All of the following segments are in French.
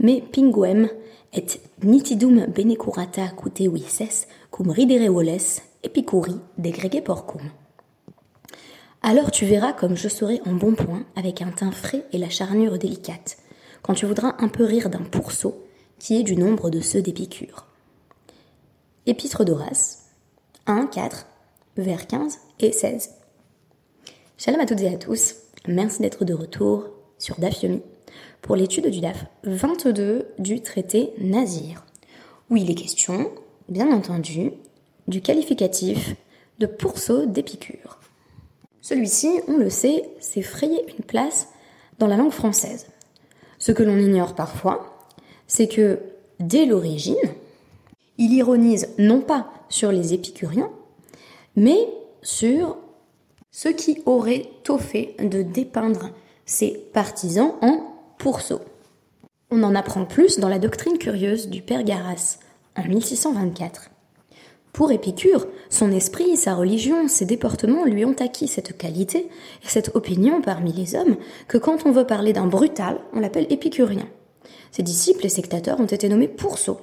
me pinguem et nitidum bene curata cute vices cum ridere voles epicuri degrege porcum. Alors tu verras comme je serai en bon point avec un teint frais et la charnure délicate, quand tu voudras un peu rire d'un pourceau qui est du nombre de ceux d'Épicure. Épître d'Horace, 1, 4, vers 15 et 16. Shalom à toutes et à tous, merci d'être de retour sur Dafyomi pour l'étude du DAF 22 du traité Nazir, où il est question, bien entendu, du qualificatif de pourceau d'Épicure. Celui-ci, on le sait, s'est frayé une place dans la langue française. Ce que l'on ignore parfois, c'est que dès l'origine, il ironise non pas sur les épicuriens, mais sur ceux qui auraient tôt fait de dépeindre ses partisans en pourceaux. On en apprend plus dans la doctrine curieuse du père Garas en 1624. Pour Épicure, son esprit, sa religion, ses déportements lui ont acquis cette qualité et cette opinion parmi les hommes que quand on veut parler d'un brutal, on l'appelle épicurien. Ses disciples et sectateurs ont été nommés pourceaux.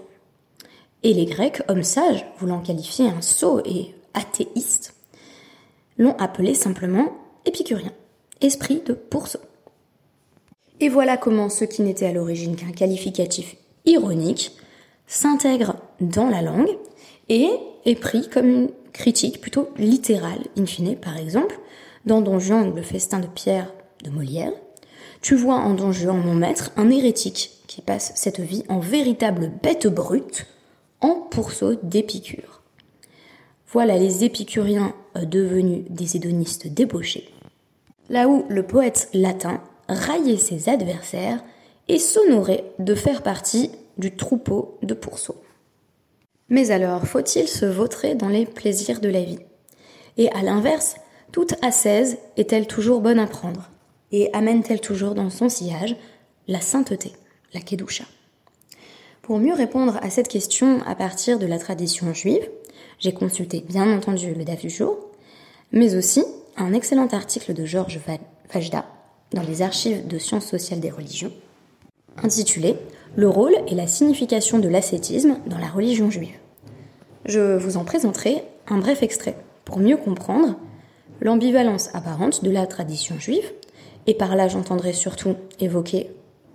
Et les Grecs, hommes sages, voulant qualifier un sot et athéiste, l'ont appelé simplement épicurien, esprit de pourceau. Et voilà comment ce qui n'était à l'origine qu'un qualificatif ironique s'intègre dans la langue et est pris comme une critique plutôt littérale, in fine, par exemple, dans Don Juan, le festin de Pierre de Molière. Tu vois en Don Juan, mon maître, un hérétique qui passe cette vie en véritable bête brute, en pourceau d'Épicure. Voilà les épicuriens euh, devenus des hédonistes débauchés. Là où le poète latin raillait ses adversaires et s'honorait de faire partie du troupeau de pourceaux. Mais alors, faut-il se vautrer dans les plaisirs de la vie? Et à l'inverse, toute ascèse est-elle toujours bonne à prendre? Et amène-t-elle toujours dans son sillage la sainteté, la kedusha? Pour mieux répondre à cette question à partir de la tradition juive, j'ai consulté bien entendu le DAF du jour, mais aussi un excellent article de Georges Vajda dans les archives de sciences sociales des religions, intitulé le rôle et la signification de l'ascétisme dans la religion juive. Je vous en présenterai un bref extrait pour mieux comprendre l'ambivalence apparente de la tradition juive, et par là j'entendrai surtout évoquer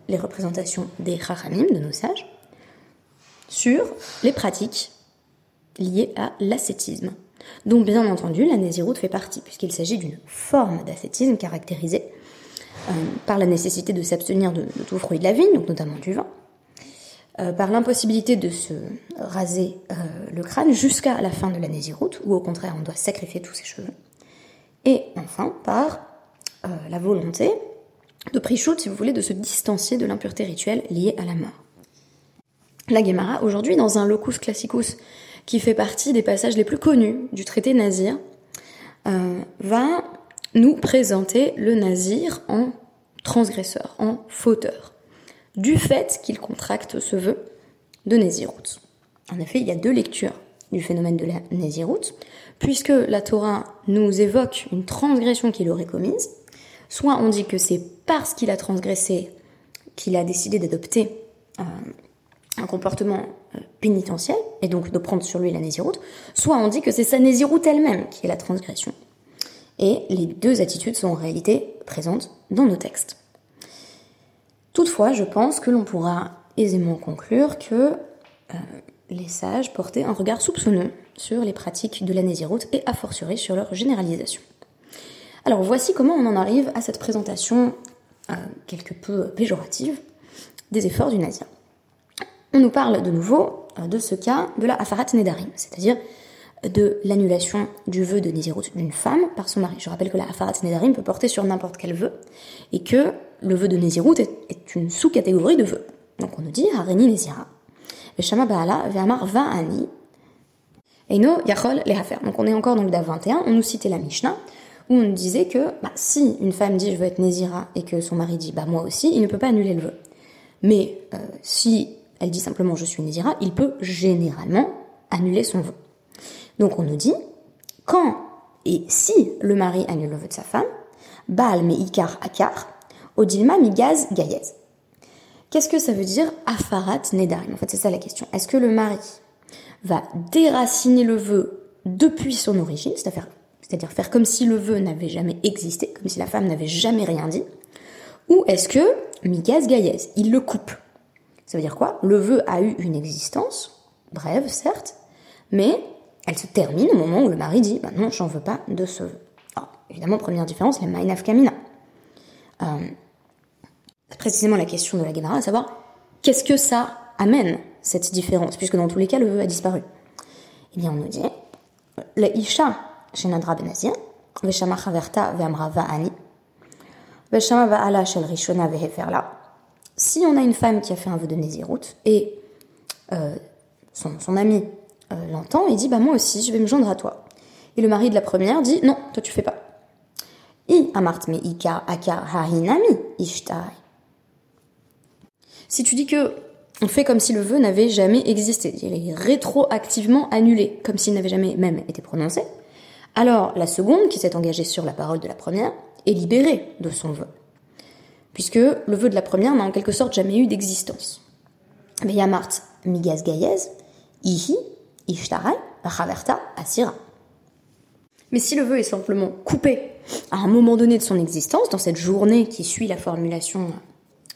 les représentations des Chachamim, de nos sages, sur les pratiques liées à l'ascétisme, dont bien entendu la Nésiroute fait partie, puisqu'il s'agit d'une forme d'ascétisme caractérisée euh, par la nécessité de s'abstenir de, tout fruit de la vigne, donc notamment du vin, euh, par l'impossibilité de se raser euh, le crâne jusqu'à la fin de la nésiroute, ou au contraire on doit sacrifier tous ses cheveux, et enfin par la volonté de Prichout, si vous voulez, de se distancier de l'impureté rituelle liée à la mort. La Gemara, aujourd'hui, dans un locus classicus qui fait partie des passages les plus connus du traité nazir, va nous présenter le nazir en transgresseur, en fauteur, du fait qu'il contracte ce vœu de Nézirut. En effet, il y a deux lectures du phénomène de la Nézirut, puisque la Torah nous évoque une transgression qu'il aurait commise, soit on dit que c'est parce qu'il a transgressé qu'il a décidé d'adopter euh, un comportement euh, pénitentiel, et donc de prendre sur lui la Nézirut, soit on dit que c'est sa Nézirut elle-même qui est la transgression. Et les deux attitudes sont en réalité présentes dans nos textes. Toutefois, je pense que l'on pourra aisément conclure que euh, les sages portaient un regard soupçonneux sur les pratiques de la Nésiroute et a fortiori sur leur généralisation. Alors voici comment on en arrive à cette présentation euh, quelque peu péjorative des efforts du nazir. On nous parle de nouveau euh, de ce cas de la Afarat Nedarim, c'est-à-dire de l'annulation du vœu de Nézirut d'une femme par son mari. Je rappelle que la Afarat Nedarim peut porter sur n'importe quel vœu et que le vœu de Nézirut est, une sous-catégorie de vœux. Donc on nous dit Hareni Nézira. Shama Baala Ve'amar Va'ani. Eino Yachol Lehafer. Donc on est encore dans le DAV 21, on nous citait la Mishnah où on nous disait que bah, si une femme dit je veux être Nézira et que son mari dit bah moi aussi, il ne peut pas annuler le vœu. Mais euh, si elle dit simplement je suis Nézira, il peut généralement annuler son vœu. Donc on nous dit, quand et si le mari annule le vœu de sa femme, Baal me ikar akar, odilma migaz gayez. Qu'est-ce que ça veut dire afarat nedarim? En fait, c'est ça la question. Est-ce que le mari va déraciner le vœu depuis son origine, c'est-à-dire faire comme si le vœu n'avait jamais existé, comme si la femme n'avait jamais rien dit, ou est-ce que Migaz Gaïez, il le coupe? Ça veut dire quoi? Le vœu a eu une existence, brève certes, mais elle se termine au moment où le mari dit bah non, j'en veux pas de ce vœu. Alors, évidemment, première différence, la Maïnaf Kamina. Euh, précisément la question de la Gemara, à savoir qu'est-ce que ça amène, cette différence, puisque dans tous les cas, le vœu a disparu. Eh bien, on nous dit la Isha chez Nadra Benazir, Veshama Chaverta Ve'amra Va'ani, Veshama Va'ala shel Rishona Veheferla. Si on a une femme qui a fait un vœu de Nézirut et euh, son ami euh, l'entend et dit Bah, moi aussi, je vais me joindre à toi. Et le mari de la première dit Non, toi tu fais pas. Si tu dis que on fait comme si le vœu n'avait jamais existé, il est rétroactivement annulé, comme s'il n'avait jamais même été prononcé, alors la seconde, qui s'est engagée sur la parole de la première, est libérée de son vœu. Puisque le vœu de la première n'a en quelque sorte jamais eu d'existence. Mais Yamart Migaz Gayez, Ihi, Ishtarai, Raverta, Asira. Mais si le vœu est simplement coupé à un moment donné de son existence, dans cette journée qui suit la formulation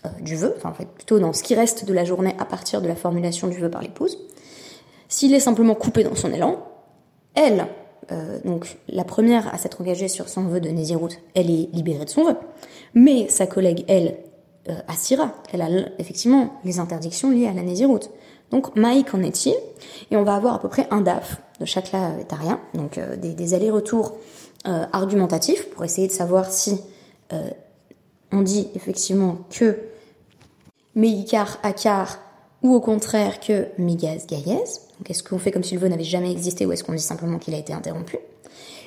euh, du vœu, enfin plutôt dans ce qui reste de la journée à partir de la formulation du vœu par l'épouse, s'il est simplement coupé dans son élan, elle, euh, donc la première à s'être engagée sur son vœu de Nézirut, elle est libérée de son vœu. Mais sa collègue, elle, euh, Asira, elle a effectivement les interdictions liées à la Nézirut. Donc Maï, qu'en est-il? Et on va avoir à peu près un DAF de chaque tarien, donc des, des allers-retours argumentatifs pour essayer de savoir si on dit effectivement que Meikar Akar ou au contraire que Migaz Gaïez. Donc est-ce qu'on fait comme si le vœu n'avait jamais existé ou est-ce qu'on dit simplement qu'il a été interrompu?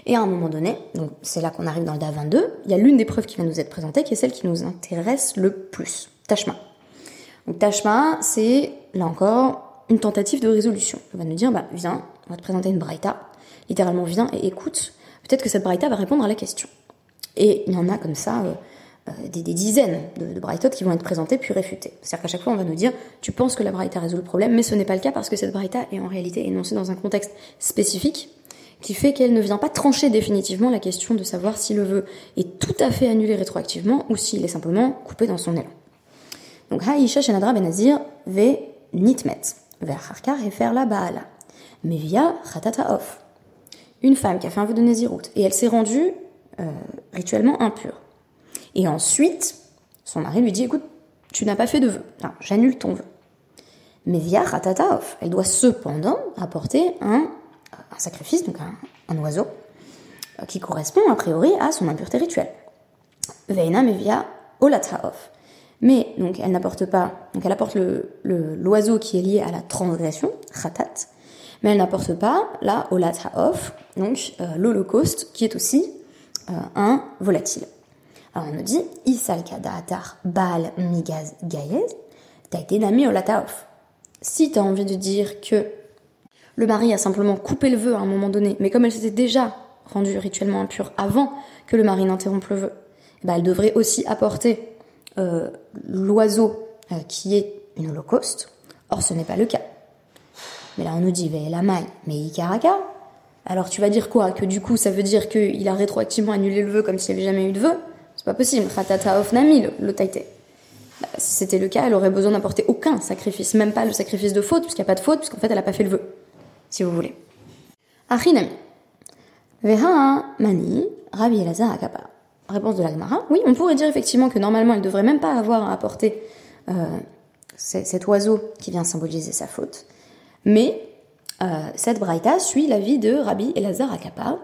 Et à un moment donné, donc c'est là qu'on arrive dans le DA 22, il y a l'une des preuves qui va nous être présentée qui est celle qui nous intéresse le plus, Tashma. Donc Tashma, c'est là encore une tentative de résolution. On va nous dire, bah viens, on va te présenter une braïta. Littéralement, viens et écoute. Peut-être que cette braïta va répondre à la question. Et il y en a comme ça, euh, euh, des, dizaines de, de qui vont être présentées puis réfutées. C'est-à-dire qu'à chaque fois, on va nous dire, tu penses que la braïta résout le problème, mais ce n'est pas le cas parce que cette braïta est en réalité énoncée dans un contexte spécifique qui fait qu'elle ne vient pas trancher définitivement la question de savoir si le vœu est tout à fait annulé rétroactivement ou s'il est simplement coupé dans son élan. Donc, Haïcha Shenadra Benazir ve nitmet, vers harkar et faire la baala, mais via ratata off. Une femme qui a fait un vœu de Nézirut et elle s'est rendue euh, rituellement impure. Et ensuite, son mari lui dit écoute, tu n'as pas fait de vœu, j'annule ton vœu. Mais via Ratataof, elle doit cependant apporter un, sacrifice, donc un, oiseau, euh, qui correspond a priori à son impureté rituelle. Veina mais via Olataof. Mais elle n'apporte pas, apporte l'oiseau qui est lié à la transgression, Ratat, mais elle n'apporte pas la Olataof, donc euh, l'holocauste, qui est aussi euh, un volatile. Alors on nous dit, Isal Atar Baal Migaz Gayez, t'as été Nami Olataof. Si t'as envie de dire que le mari a simplement coupé le vœu à un moment donné, mais comme elle s'était déjà rendue rituellement impure avant que le mari n'interrompe le vœu, eh ben elle devrait aussi apporter euh, l'oiseau euh, qui est une holocauste. Or, ce n'est pas le cas. Mais là, on nous dit, la mais. Alors, tu vas dire quoi? Que du coup, ça veut dire qu'il a rétroactivement annulé le vœu comme s'il n'y avait jamais eu de vœu? C'est pas possible. Ratata le. Bah, si c'était le cas, elle aurait besoin d'apporter aucun sacrifice, même pas le sacrifice de faute, puisqu'il n'y a pas de faute, puisqu'en fait elle n'a pas fait le vœu, si vous voulez. Achinami. Veha mani, Rabbi Elazar akapa. Réponse de l'Agmara. Oui, on pourrait dire effectivement que normalement elle devrait même pas avoir à apporter euh, cet oiseau qui vient symboliser sa faute. Mais euh, cette braïta suit l'avis de Rabbi Elazar Akapa,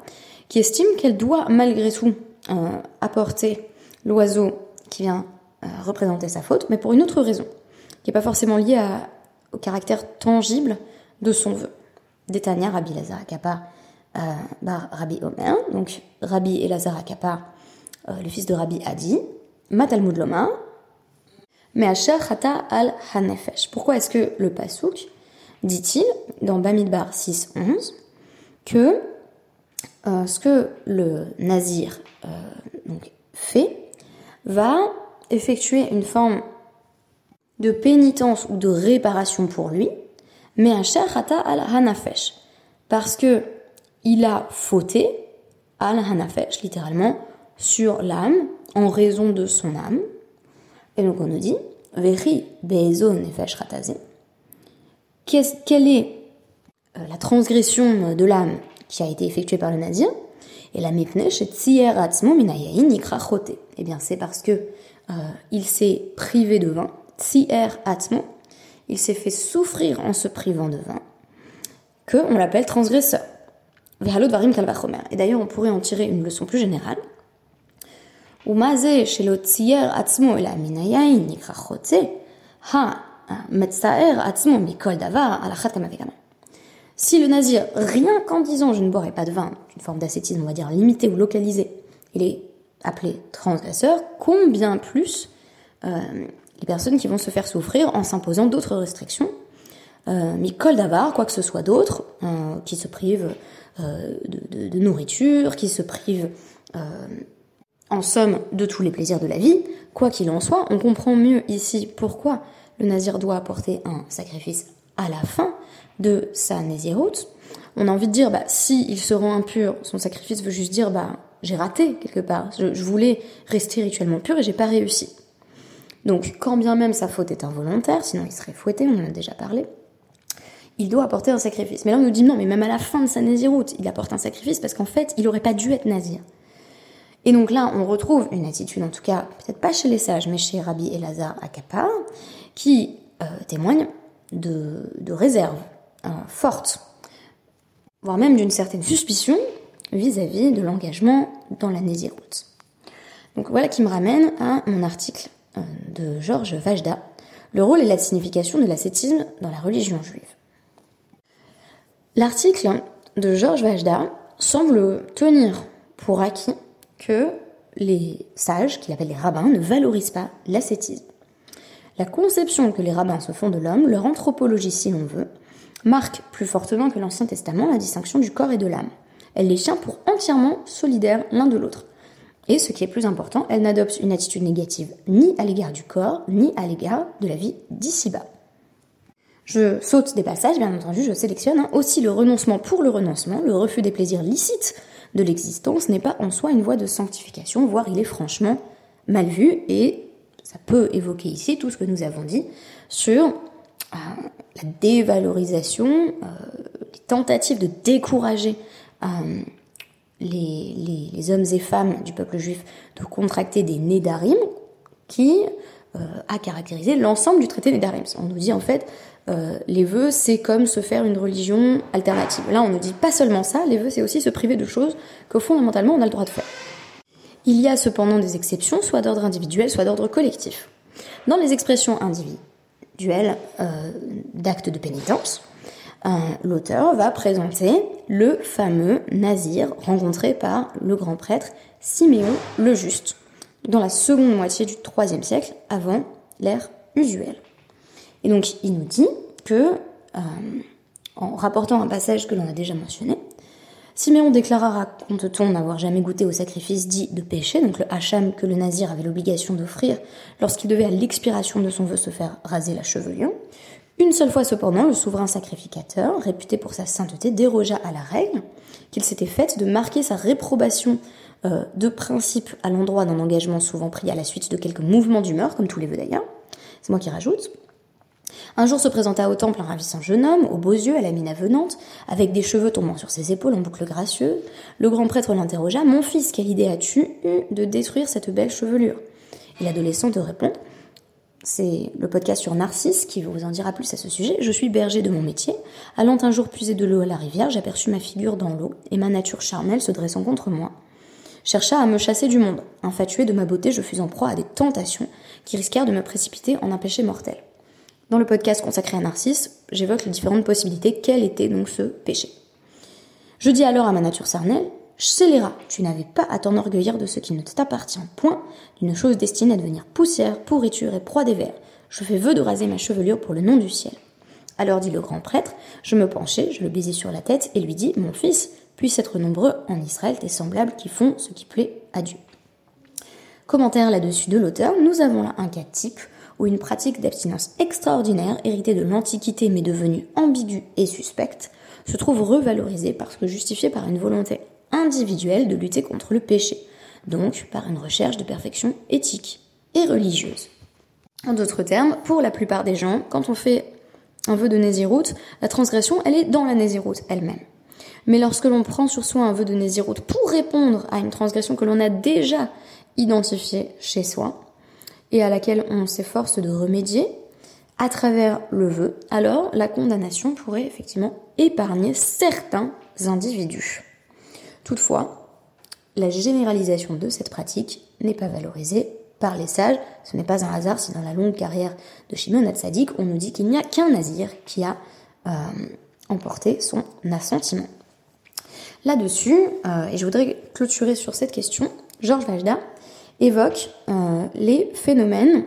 qui estime qu'elle doit malgré tout euh, apporter l'oiseau qui vient représenter sa faute, mais pour une autre raison, qui n'est pas forcément liée au caractère tangible de son vœu. Détania Rabbi Lazar Akapa bar Rabbi Omer, donc Rabbi Elazar Akapa, le fils de Rabbi Adi, Matalmud Loma, mais Asher Hata al Hanefesh. Pourquoi est-ce que le Pasouk dit-il dans Bamidbar 6.11 que ce que le nazir euh, fait va effectuer une forme de pénitence ou de réparation pour lui, mais un hata al hanafesh, parce que il a fauté al hanafesh, littéralement, sur l'âme, en raison de son âme. Et donc on nous dit, veri bezo nefesh Quelle est euh, la transgression de l'âme qui a été effectuée par le nazir Et la mipnesh tsier atzmo minayayin Eh bien c'est parce que euh, il s'est privé de vin, tsier atzmo, il s'est fait souffrir en se privant de vin, que on l'appelle transgresseur. Et d'ailleurs, on pourrait en tirer une leçon plus générale. Si le nazir, rien qu'en disant je ne boirai pas de vin, une forme d'ascétisme, on va dire limitée ou localisée, il est appelé transgresseur, combien plus euh, les personnes qui vont se faire souffrir en s'imposant d'autres restrictions, euh, mais col d'avar, quoi que ce soit d'autre, euh, qui se privent euh, de, de, nourriture, qui se privent euh, en somme de tous les plaisirs de la vie, quoi qu'il en soit, on comprend mieux ici pourquoi le nazir doit apporter un sacrifice à la fin de sa naziroute. On a envie de dire, bah, si il se rend impur, son sacrifice veut juste dire, bah, j'ai raté quelque part. Je, voulais rester rituellement pur et j'ai pas réussi. Donc, quand bien même sa faute est involontaire, sinon il serait fouetté, on en a déjà parlé, il doit apporter un sacrifice. Mais là, on nous dit non, mais même à la fin de sa naziroute, il apporte un sacrifice parce qu'en fait, il n'aurait pas dû être nazir. Et donc là, on retrouve une attitude, en tout cas, peut-être pas chez les sages, mais chez Rabbi Elazar Akapa, qui euh, témoigne de, réserve euh, forte, voire même d'une certaine suspicion vis-à-vis de l'engagement dans la naziroute. Donc voilà qui me ramène à mon article euh, de Georges Vajda, Le rôle et la signification de l'ascétisme dans la religion juive. L'article de Georges Vajda semble tenir pour acquis que les sages, qu'il appelle les rabbins, ne valorisent pas l'ascétisme. La conception que les rabbins se font de l'homme, leur anthropologie si l'on veut, marque plus fortement que l'Ancien Testament la distinction du corps et de l'âme. Elle les tient pour entièrement solidaires l'un de l'autre. Et ce qui est plus important, elle n'adopte une attitude négative ni à l'égard du corps, ni à l'égard de la vie d'ici-bas. Je saute des passages, bien entendu, je sélectionne hein. aussi le renoncement pour le renoncement, le refus des plaisirs licites de l'existence n'est pas en soi une voie de sanctification, voire il est franchement mal vu et ça peut évoquer ici tout ce que nous avons dit sur euh, la dévalorisation, euh, les tentatives de décourager euh, les, les, hommes et femmes du peuple juif de contracter des nédarim qui a caractérisé l'ensemble du traité Nédarim. On nous dit en fait euh, les vœux, c'est comme se faire une religion alternative. Là, on ne dit pas seulement ça, les vœux, c'est aussi se priver de choses que fondamentalement, on a le droit de faire. Il y a cependant des exceptions, soit d'ordre individuel, soit d'ordre collectif. Dans les expressions individuelles euh, d'actes de pénitence, euh, l'auteur va présenter le fameux nazir rencontré par le grand prêtre Siméon le Juste dans la seconde moitié du IIIe siècle avant l'ère usuelle. Et donc il nous dit que, euh, en rapportant un passage que l'on a déjà mentionné, Siméon déclara, raconte-t-on, n'avoir jamais goûté au sacrifice dit de péché, donc le hacham que le nazir avait l'obligation d'offrir lorsqu'il devait à l'expiration de son vœu se faire raser la chevelure. Une seule fois cependant, le souverain sacrificateur, réputé pour sa sainteté, dérogea à la règle qu'il s'était faite de marquer sa réprobation euh, de principe à l'endroit d'un engagement souvent pris à la suite de quelques mouvements d'humeur, comme tous les vœux d'ailleurs. C'est moi qui rajoute. Un jour se présenta au temple un ravissant jeune homme, aux beaux yeux, à la mine avenante, avec des cheveux tombant sur ses épaules en boucles gracieuses. Le grand prêtre l'interrogea Mon fils, quelle idée as-tu eu de détruire cette belle chevelure? Et l'adolescent te répond c'est le podcast sur Narcisse qui vous en dira plus à ce sujet. Je suis berger de mon métier. Allant un jour puiser de l'eau à la rivière, j'aperçus ma figure dans l'eau et ma nature charnelle se dressant contre moi. Chercha à me chasser du monde. Infatué de ma beauté, je fus en proie à des tentations qui risquèrent de me précipiter en un péché mortel. Dans le podcast consacré à Narcisse, j'évoque les différentes possibilités. Quel était donc ce péché Je dis alors à ma nature charnelle, scélérat, tu n'avais pas à t'enorgueillir de ce qui ne t'appartient point, d'une chose destinée à devenir poussière, pourriture et proie des vers. Je fais vœu de raser ma chevelure pour le nom du ciel. Alors dit le grand prêtre, je me penchai, je le baisai sur la tête et lui dis, mon fils, puisse être nombreux en Israël tes semblables qui font ce qui plaît à Dieu. Commentaire là-dessus de l'auteur, nous avons là un cas type où une pratique d'abstinence extraordinaire, héritée de l'Antiquité mais devenue ambiguë et suspecte, se trouve revalorisée parce que justifiée par une volonté individuelle de lutter contre le péché, donc par une recherche de perfection éthique et religieuse. En d'autres termes, pour la plupart des gens, quand on fait un vœu de Néziroute, la transgression, elle est dans la Néziroute elle-même. Mais lorsque l'on prend sur soi un vœu de Néziroute pour répondre à une transgression que l'on a déjà identifiée chez soi, et à laquelle on s'efforce de remédier à travers le vœu, alors la condamnation pourrait effectivement épargner certains individus. Toutefois, la généralisation de cette pratique n'est pas valorisée par les sages. Ce n'est pas un hasard si dans la longue carrière de Shimon Hatzadik, on nous dit qu'il n'y a qu'un nazir qui a euh, emporté son assentiment. Là-dessus, euh, et je voudrais clôturer sur cette question, Georges Vajda évoque euh, les phénomènes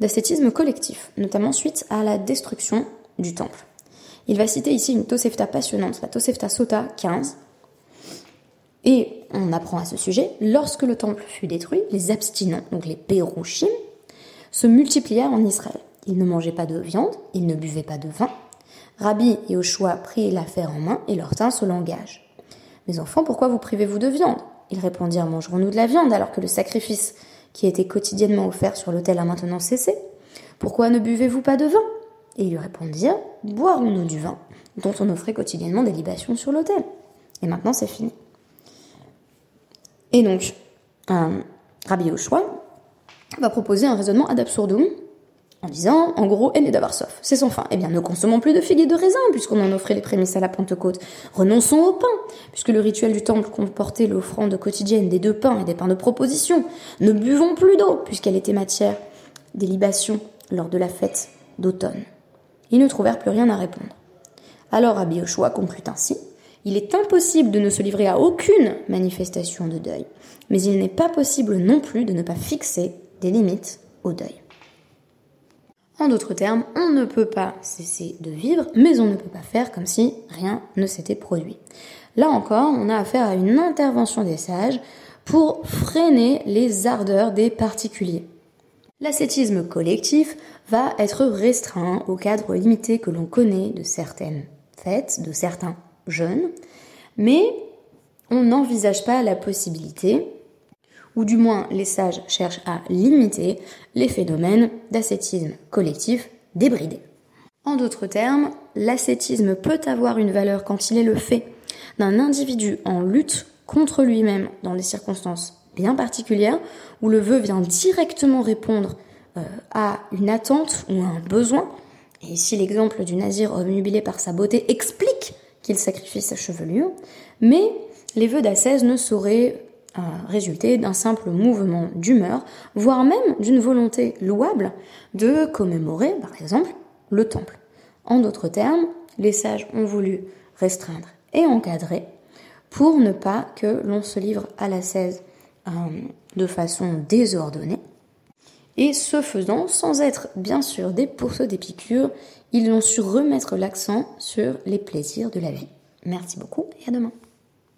d'ascétisme collectif, notamment suite à la destruction du temple. Il va citer ici une Tosefta passionnante, la Tosefta Sota 15. Et on apprend à ce sujet, lorsque le temple fut détruit, les abstinents, donc les Pérouchim, se multiplièrent en Israël. Ils ne mangeaient pas de viande, ils ne buvaient pas de vin. Rabbi et Oshua prirent l'affaire en main et leur tinrent au langage. Mes enfants, pourquoi vous privez-vous de viande? Ils répondirent, mangerons-nous de la viande alors que le sacrifice qui était quotidiennement offert sur l'autel a maintenant cessé Pourquoi ne buvez-vous pas de vin? Et ils lui répondirent, boirons-nous du vin dont on offrait quotidiennement des libations sur l'autel. Et maintenant c'est fini. Et donc, Rabbi Yoshua va proposer un raisonnement ad absurdum en disant, en gros, elle est d'Avarsov, c'est sans fin. Eh bien, ne consommons plus de figues et de raisins, puisqu'on en offrait les prémices à la Pentecôte. Renonçons au pain, puisque le rituel du temple comportait l'offrande quotidienne des deux pains et des pains de proposition. Ne buvons plus d'eau, puisqu'elle était matière des libations lors de la fête d'automne. Ils ne trouvèrent plus rien à répondre. Alors Rabbi conclut ainsi, il est impossible de ne se livrer à aucune manifestation de deuil, mais il n'est pas possible non plus de ne pas fixer des limites au deuil. En d'autres termes, on ne peut pas cesser de vivre, mais on ne peut pas faire comme si rien ne s'était produit. Là encore, on a affaire à une intervention des sages pour freiner les ardeurs des particuliers. L'ascétisme collectif va être restreint au cadre limité que l'on connaît de certaines fêtes, de certains jeûnes, mais on n'envisage pas la possibilité ou du moins les sages cherchent à limiter les phénomènes d'ascétisme collectif débridé. En d'autres termes, l'ascétisme peut avoir une valeur quand il est le fait d'un individu en lutte contre lui-même dans des circonstances bien particulières, où le vœu vient directement répondre euh, à une attente ou à un besoin. Et ici, l'exemple du nazir obnubilé par sa beauté explique qu'il sacrifie sa chevelure, mais les vœux d'ascèse ne sauraient résulter d'un simple mouvement d'humeur, voire même d'une volonté louable de commémorer, par exemple, le temple. En d'autres termes, les sages ont voulu restreindre et encadrer pour ne pas que l'on se livre à la euh, de façon désordonnée. Et ce faisant, sans être bien sûr des pourceaux des piqûres, ils ont su remettre l'accent sur les plaisirs de la vie. Merci beaucoup et à demain.